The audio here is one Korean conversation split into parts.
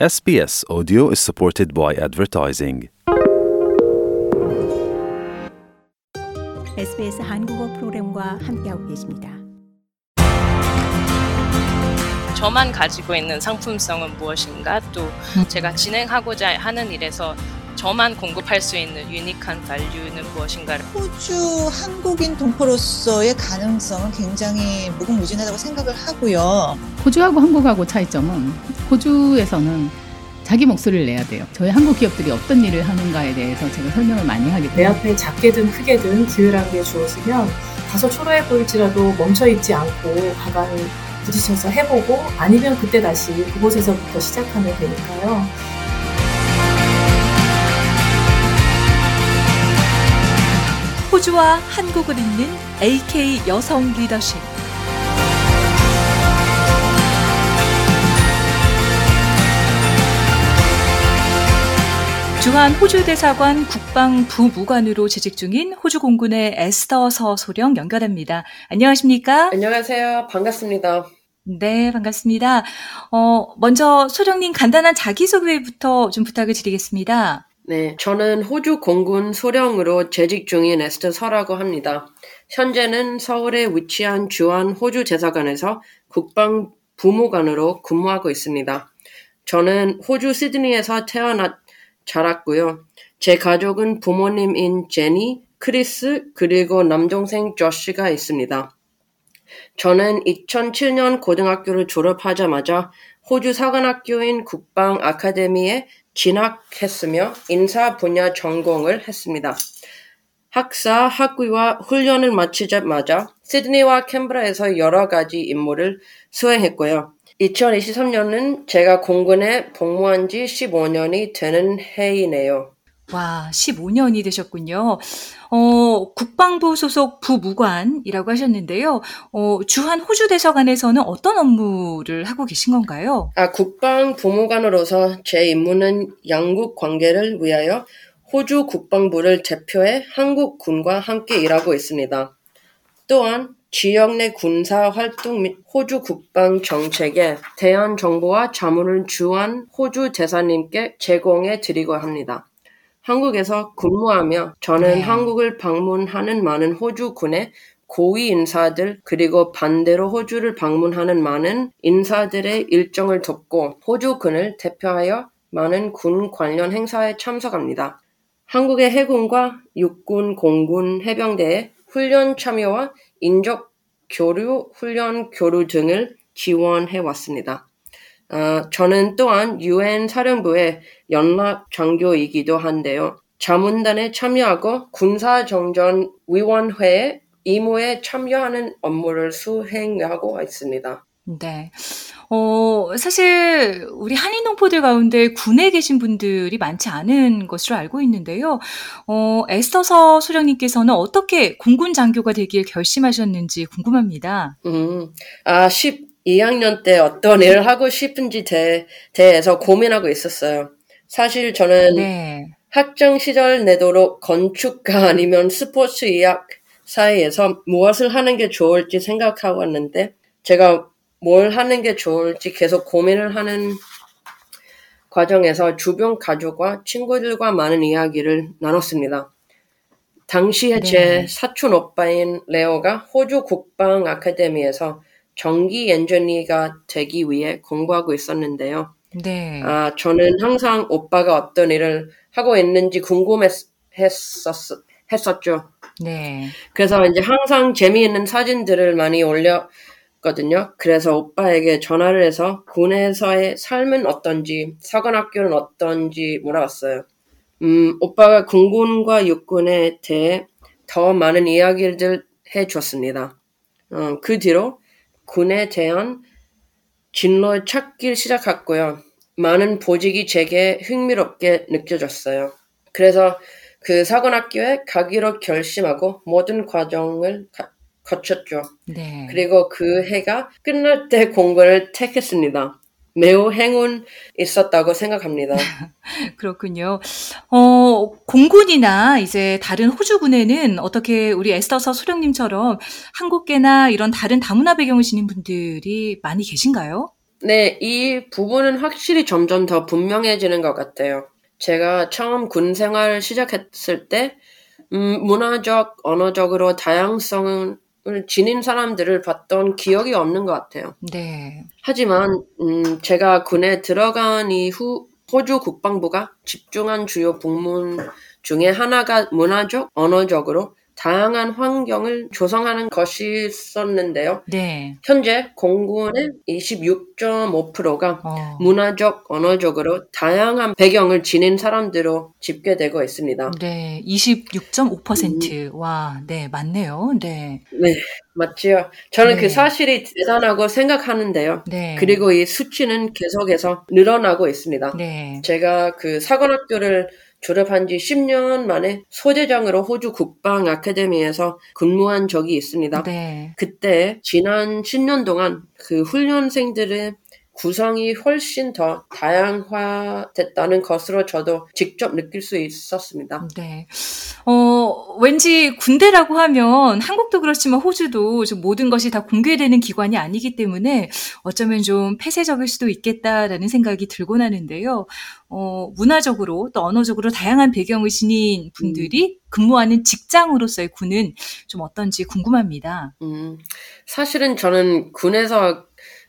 SBS Audio is supported by advertising. SBS 한국어 프로그램과 함께하고 계십니다. 저만 가지고 있는 상품성은 무엇인가 또 제가 진행하고자 하는 일에서 저만 공급할 수 있는 유니크한 밸류는 무엇인가를 호주 한국인 동포로서의 가능성은 굉장히 무궁무진하다고 생각을 하고요. 호주하고 한국하고 차이점은 호주에서는 자기 목소리를 내야 돼요. 저희 한국 기업들이 어떤 일을 하는가에 대해서 제가 설명을 많이 하기 내 때문에 앞에 작게든 크게든 기회라는 게 주어지면 다소 초라해 보일지라도 멈춰있지 않고 가만히 부딪혀서 해보고 아니면 그때 다시 그곳에서부터 시작하면 되니까요. 호주와 한국을 잇는 AK 여성 리더십. 주한 호주 대사관 국방부 무관으로 재직 중인 호주 공군의 에스더 서소령 연결합니다. 안녕하십니까? 안녕하세요. 반갑습니다. 네, 반갑습니다. 어, 먼저 소령님 간단한 자기소개부터 좀 부탁을 드리겠습니다. 네, 저는 호주 공군 소령으로 재직 중인 에스터 서라고 합니다. 현재는 서울에 위치한 주한 호주 대사관에서 국방 부무관으로 근무하고 있습니다. 저는 호주 시드니에서 태어나 자랐고요. 제 가족은 부모님인 제니, 크리스, 그리고 남동생 조시가 있습니다. 저는 2007년 고등학교를 졸업하자마자 호주 사관학교인 국방 아카데미에 진학했으며 인사 분야 전공을 했습니다. 학사, 학위와 훈련을 마치자마자 시드니와 캔버라에서 여러 가지 임무를 수행했고요. 2023년은 제가 공군에 복무한 지 15년이 되는 해이네요. 와, 15년이 되셨군요. 어, 국방부 소속 부무관이라고 하셨는데요. 어, 주한 호주 대사관에서는 어떤 업무를 하고 계신 건가요? 아, 국방부무관으로서 제 임무는 양국 관계를 위하여 호주 국방부를 대표해 한국 군과 함께 일하고 있습니다. 또한 지역 내 군사 활동 및 호주 국방 정책에 대한 정보와 자문을 주한 호주 대사님께 제공해 드리고 합니다. 한국에서 근무하며 저는 네. 한국을 방문하는 많은 호주 군의 고위 인사들 그리고 반대로 호주를 방문하는 많은 인사들의 일정을 돕고 호주 군을 대표하여 많은 군 관련 행사에 참석합니다. 한국의 해군과 육군, 공군, 해병대의 훈련 참여와 인적 교류, 훈련 교류 등을 지원해 왔습니다. 아, 저는 또한 유엔 사령부의 연락 장교이기도 한데요. 자문단에 참여하고 군사정전위원회의 임무에 참여하는 업무를 수행하고 있습니다. 네. 어, 사실 우리 한인 농포들 가운데 군에 계신 분들이 많지 않은 것으로 알고 있는데요. 어, 에스터서 소령님께서는 어떻게 공군 장교가 되길 결심하셨는지 궁금합니다. 음, 아, 12학년 때 어떤 일을 하고 싶은지 대, 대해서 고민하고 있었어요. 사실 저는 네. 학창 시절 내도록 건축가 아니면 스포츠 의학 사이에서 무엇을 하는 게 좋을지 생각하고 왔는데 제가 뭘 하는 게 좋을지 계속 고민을 하는 과정에서 주변 가족과 친구들과 많은 이야기를 나눴습니다. 당시에 네. 제 사촌 오빠인 레오가 호주 국방 아카데미에서 전기 엔지니어가 되기 위해 공부하고 있었는데요. 네. 아, 저는 항상 오빠가 어떤 일을 하고 있는지 궁금했었, 했었죠. 네. 그래서 이제 항상 재미있는 사진들을 많이 올렸거든요. 그래서 오빠에게 전화를 해서 군에서의 삶은 어떤지, 사관학교는 어떤지 물어봤어요. 음, 오빠가 공군과 육군에 대해 더 많은 이야기를 해줬습니다. 어, 그 뒤로 군에 대한 진로 찾기를 시작했고요. 많은 보직이 제게 흥미롭게 느껴졌어요. 그래서 그 사관학교에 가기로 결심하고 모든 과정을 가- 거쳤죠. 네. 그리고 그 해가 끝날 때 공부를 택했습니다. 매우 행운 있었다고 생각합니다. 그렇군요. 어, 공군이나 이제 다른 호주군에는 어떻게 우리 에스터서 소령님처럼 한국계나 이런 다른 다문화 배경을 지닌 분들이 많이 계신가요? 네, 이 부분은 확실히 점점 더 분명해지는 것 같아요. 제가 처음 군 생활 시작했을 때, 음, 문화적, 언어적으로 다양성을 지닌 사람들을 봤던 기억이 없는 것 같아요. 네. 하지만, 음, 제가 군에 들어간 이후 호주 국방부가 집중한 주요 부문 중에 하나가 문화적, 언어적으로 다양한 환경을 조성하는 것이 있었는데요. 네. 현재 공군의 26.5%가 어. 문화적, 언어적으로 다양한 배경을 지닌 사람들로 집계되고 있습니다. 네, 26.5%. 와, 네, 맞네요. 네. 네, 맞지요. 저는 네. 그 사실이 대단하고 생각하는데요. 네. 그리고 이 수치는 계속해서 늘어나고 있습니다. 네. 제가 그 사관학교를 졸업한 지 10년 만에 소대장으로 호주 국방 아카데미에서 근무한 적이 있습니다. 네. 그때 지난 10년 동안 그 훈련생들의 구성이 훨씬 더 다양화됐다는 것으로 저도 직접 느낄 수 있었습니다. 네. 어, 왠지 군대라고 하면 한국도 그렇지만 호주도 좀 모든 것이 다 공개되는 기관이 아니기 때문에 어쩌면 좀 폐쇄적일 수도 있겠다라는 생각이 들곤 하는데요. 어, 문화적으로 또 언어적으로 다양한 배경을 지닌 분들이 근무하는 직장으로서의 군은 좀 어떤지 궁금합니다. 음, 사실은 저는 군에서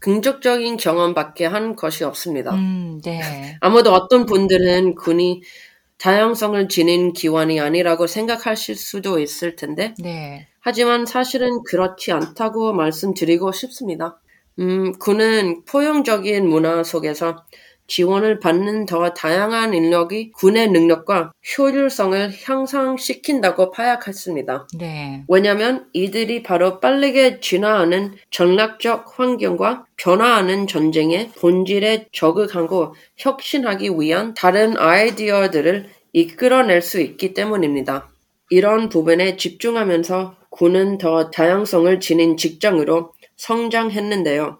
긍정적인 경험밖에 한 것이 없습니다. 음, 네. 아무도 어떤 분들은 군이 다양성을 지닌 기관이 아니라고 생각하실 수도 있을 텐데, 네. 하지만 사실은 그렇지 않다고 말씀드리고 싶습니다. 음, 군은 포용적인 문화 속에서 지원을 받는 더 다양한 인력이 군의 능력과 효율성을 향상시킨다고 파악했습니다. 네. 왜냐하면 이들이 바로 빠르게 진화하는 전략적 환경과 변화하는 전쟁의 본질에 적응하고 혁신하기 위한 다른 아이디어들을 이끌어낼 수 있기 때문입니다. 이런 부분에 집중하면서 군은 더 다양성을 지닌 직장으로 성장했는데요.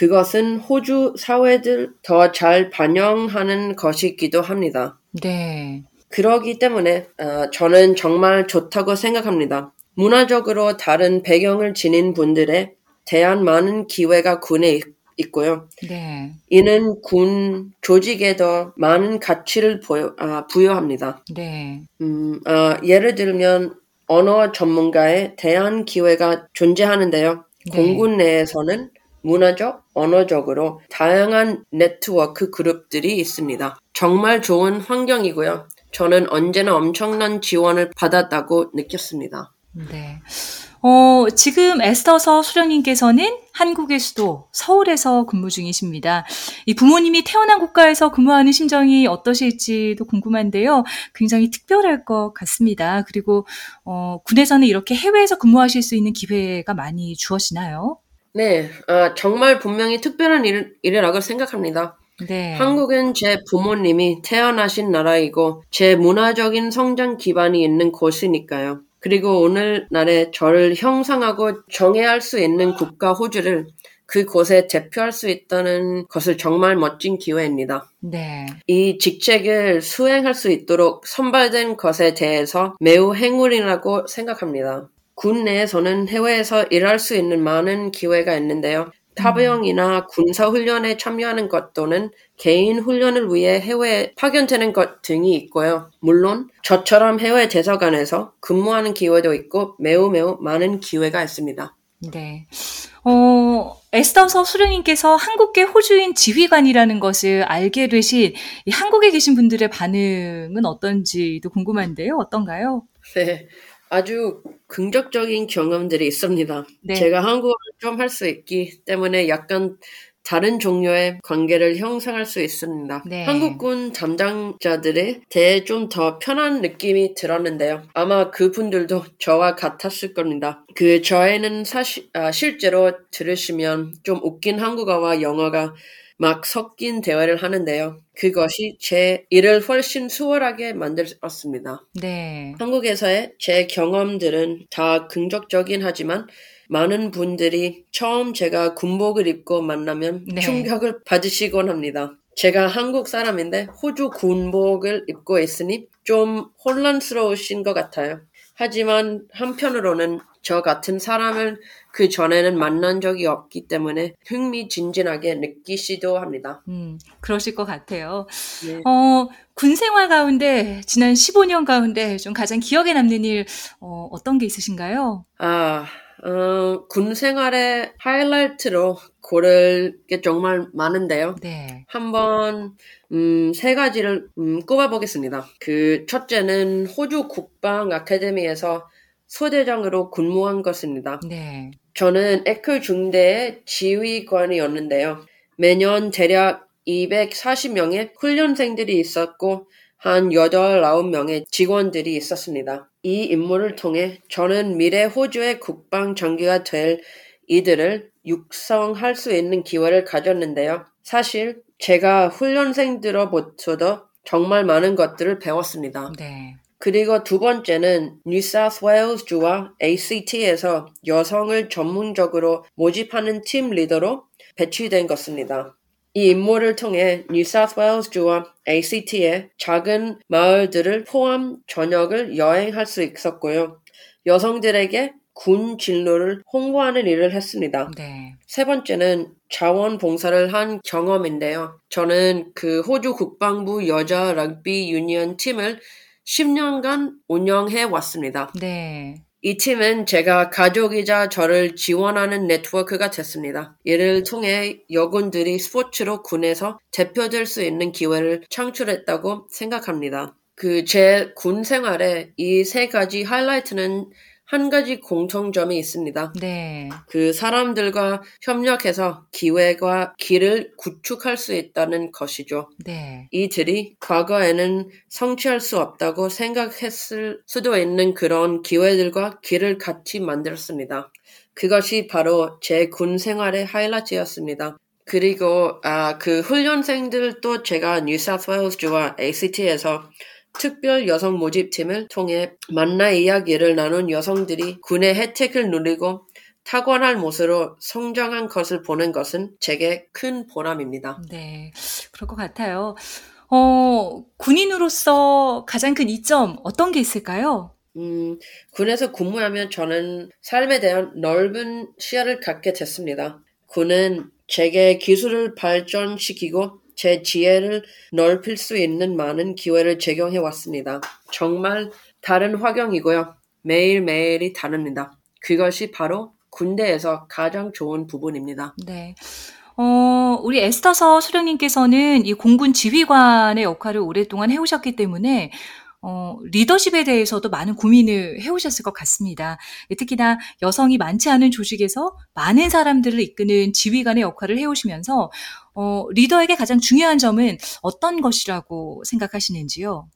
그것은 호주 사회들 더잘 반영하는 것이기도 합니다. 네. 그러기 때문에 어, 저는 정말 좋다고 생각합니다. 문화적으로 다른 배경을 지닌 분들에 대한 많은 기회가 군에 있- 있고요. 네. 이는 군 조직에 더 많은 가치를 보여- 아, 부여합니다. 네. 음, 아, 예를 들면 언어 전문가에 대한 기회가 존재하는데요. 네. 공군 내에서는 문화적, 언어적으로 다양한 네트워크 그룹들이 있습니다. 정말 좋은 환경이고요. 저는 언제나 엄청난 지원을 받았다고 느꼈습니다. 네. 어, 지금 에스터서 수령님께서는 한국의 수도 서울에서 근무 중이십니다. 이 부모님이 태어난 국가에서 근무하는 심정이 어떠실지도 궁금한데요. 굉장히 특별할 것 같습니다. 그리고 어, 군에서는 이렇게 해외에서 근무하실 수 있는 기회가 많이 주어지나요? 네, 아, 정말 분명히 특별한 일, 일이라고 생각합니다. 네. 한국은 제 부모님이 태어나신 나라이고 제 문화적인 성장 기반이 있는 곳이니까요. 그리고 오늘날에 저를 형성하고 정해할 수 있는 국가 호주를 그곳에 대표할 수 있다는 것을 정말 멋진 기회입니다. 네. 이 직책을 수행할 수 있도록 선발된 것에 대해서 매우 행운이라고 생각합니다. 군 내에서는 해외에서 일할 수 있는 많은 기회가 있는데요. 파병이나 군사 훈련에 참여하는 것 또는 개인 훈련을 위해 해외에 파견되는 것 등이 있고요. 물론 저처럼 해외 대사관에서 근무하는 기회도 있고 매우 매우 많은 기회가 있습니다. 네. 어, 에스더서 수령님께서 한국계 호주인 지휘관이라는 것을 알게 되신 이 한국에 계신 분들의 반응은 어떤지도 궁금한데요. 어떤가요? 네, 아주 긍정적인 경험들이 있습니다. 네. 제가 한국어를 좀 할 수 있기 때문에 약간 다른 종류의 관계를 형성할 수 있습니다. 네. 한국군 담당자들에 대해 좀 더 편한 느낌이 들었는데요. 아마 그분들도 저와 같았을 겁니다. 그 저에는 사실 아, 실제로 들으시면 좀 웃긴 한국어와 영어가 막 섞인 대화를 하는데요. 그것이 제 일을 훨씬 수월하게 만들었습니다. 네. 한국에서의 제 경험들은 다 긍정적이긴 하지만 많은 분들이 처음 제가 군복을 입고 만나면 네. 충격을 받으시곤 합니다. 제가 한국 사람인데 호주 군복을 입고 있으니 좀 혼란스러우신 것 같아요. 하지만 한편으로는 저 같은 사람을 그 전에는 만난 적이 없기 때문에 흥미진진하게 느끼시도 합니다. 음, 그러실 것 같아요. 네. 어, 군 생활 가운데, 지난 15년 가운데 좀 가장 기억에 남는 일, 어, 어떤 게 있으신가요? 아, 어, 군 생활의 하이라이트로 고를 게 정말 많은데요. 네. 한번 음, 세 가지를 음, 꼽아보겠습니다. 그 첫째는 호주 국방 아카데미에서 소대장으로 근무한 것입니다. 네. 저는 에크 중대의 지휘관이었는데요. 매년 대략 240명의 훈련생들이 있었고 한 8, 9명의 직원들이 있었습니다. 이 임무를 통해 저는 미래 호주의 국방 장기가 될 이들을 육성할 수 있는 기회를 가졌는데요. 사실 제가 훈련생들로부터도 정말 많은 것들을 배웠습니다. 네. 그리고 두 번째는 뉴사우스웨일즈주와 ACT에서 여성을 전문적으로 모집하는 팀 리더로 배치된 것입니다. 이 임무를 통해 뉴사우스웨일즈주와 ACT의 작은 마을들을 포함 전역을 여행할 수 있었고요. 여성들에게 군 진로를 홍보하는 일을 했습니다. 네. 세 번째는 자원봉사를 한 경험인데요. 저는 그 호주 국방부 여자 럭비 유니언 팀을 10년간 운영해 왔습니다. 네. 이 팀은 제가 가족이자 저를 지원하는 네트워크가 됐습니다. 이를 통해 여군들이 스포츠로 군에서 대표될 수 있는 기회를 창출했다고 생각합니다. 그 제 군 생활에 이세 가지 하이라이트는 한 가지 공통점이 있습니다. 네. 그 사람들과 협력해서 기회가 길을 구축할 수 있다는 것이죠. 네. 이들이 과거에는 성취할 수 없다고 생각했을 수도 있는 그런 기회들과 길을 같이 만들었습니다. 그것이 바로 제 군 생활의 하이라이트였습니다. 그리고 아, 그 훈련생들도 제가 뉴사우스웨일즈주와 ACT에서 특별 여성 모집팀을 통해 만나 이야기를 나눈 여성들이 군의 혜택을 누리고 타고난 모습으로 성장한 것을 보는 것은 제게 큰 보람입니다. 네. 그럴 것 같아요. 어, 군인으로서 가장 큰 이점 어떤 게 있을까요? 음, 군에서 근무하면 저는 삶에 대한 넓은 시야를 갖게 됐습니다. 군은 제게 기술을 발전시키고 제 지혜를 넓힐 수 있는 많은 기회를 제공해 왔습니다. 정말 다른 환경이고요. 매일매일이 다릅니다. 그것이 바로 군대에서 가장 좋은 부분입니다. 네. 어, 우리 에스터서 수령님께서는 이 공군 지휘관의 역할을 오랫동안 해오셨기 때문에 어, 리더십에 대해서도 많은 고민을 해오셨을 것 같습니다. 예, 특히나 여성이 많지 않은 조직에서 많은 사람들을 이끄는 지휘관의 역할을 해오시면서 어, 리더에게 가장 중요한 점은 어떤 것이라고 생각하시는지요?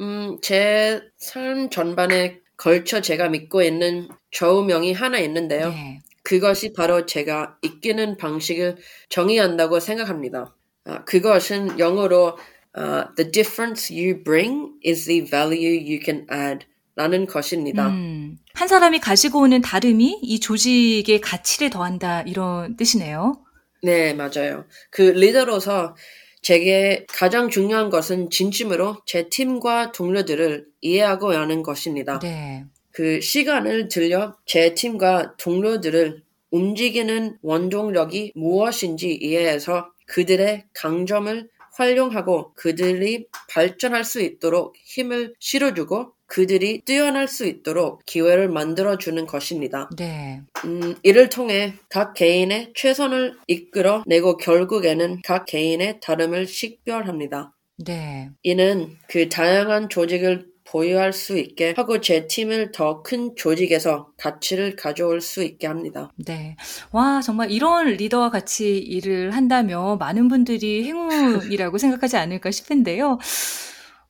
음, 제 삶 전반에 걸쳐 제가 믿고 있는 좌우명이 하나 있는데요. 네. 그것이 바로 제가 이끄는 방식을 정의한다고 생각합니다. 아, 그것은 영어로 아, The difference you bring is the value you can add 라는 것입니다. 음, 한 사람이 가지고 오는 다름이 이 조직의 가치를 더한다 이런 뜻이네요. 네, 맞아요. 그 리더로서 제게 가장 중요한 것은 진심으로 제 팀과 동료들을 이해하고 하는 것입니다. 네. 그 시간을 들여 제 팀과 동료들을 움직이는 원동력이 무엇인지 이해해서 그들의 강점을 활용하고 그들이 발전할 수 있도록 힘을 실어주고 그들이 뛰어날 수 있도록 기회를 만들어주는 것입니다. 네. 음, 이를 통해 각 개인의 최선을 이끌어 내고 결국에는 각 개인의 다름을 식별합니다. 네. 이는 그 다양한 조직을 보유할 수 있게 하고 제 팀을 더 큰 조직에서 가치를 가져올 수 있게 합니다. 네. 와, 정말 이런 리더와 같이 일을 한다면 많은 분들이 행운이라고 생각하지 않을까 싶은데요.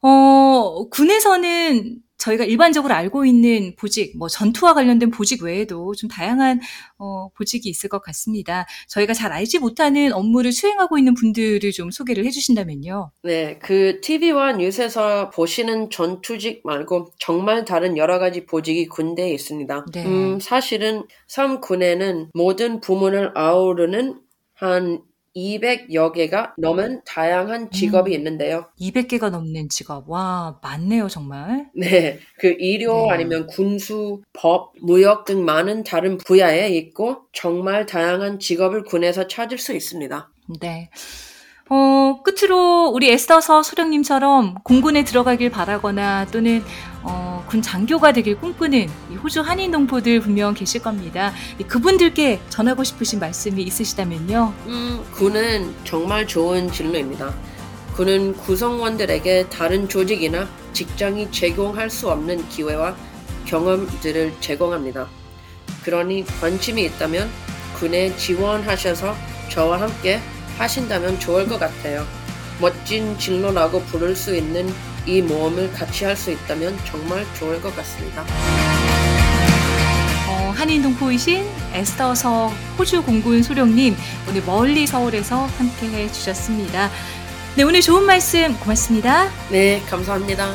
어, 군에서는 저희가 일반적으로 알고 있는 보직, 뭐 전투와 관련된 보직 외에도 좀 다양한 어, 보직이 있을 것 같습니다. 저희가 잘 알지 못하는 업무를 수행하고 있는 분들을 좀 소개를 해주신다면요. 네, 그 TV와 뉴스에서 보시는 전투직 말고 정말 다른 여러 가지 보직이 군대에 있습니다. 네. 음, 사실은 3군에는 모든 부문을 아우르는 한 200여 개가 넘은 다양한 직업이 음. 있는데요. 200개가 넘는 직업. 와, 많네요, 정말. 네, 그 의료 네. 아니면 군수, 법, 무역 등 많은 다른 분야에 있고 정말 다양한 직업을 군에서 찾을 수 있습니다. 네. 어, 끝으로 우리 에스더서 소령님처럼 공군에 들어가길 바라거나 또는 어, 군 장교가 되길 꿈꾸는 이 호주 한인 동포들 분명 계실 겁니다. 이 그분들께 전하고 싶으신 말씀이 있으시다면요. 음, 군은 정말 좋은 진로입니다. 군은 구성원들에게 다른 조직이나 직장이 제공할 수 없는 기회와 경험들을 제공합니다. 그러니 관심이 있다면 군에 지원하셔서 저와 함께 하신다면 좋을 것 같아요. 멋진 진로라고 부를 수 있는 이 모험을 같이 할 수 있다면 정말 좋을 것 같습니다. 어, 한인 동포이신 에스더서 호주 공군 소령님 오늘 멀리 서울에서 함께 해 주셨습니다. 네, 오늘 좋은 말씀 고맙습니다. 네, 감사합니다.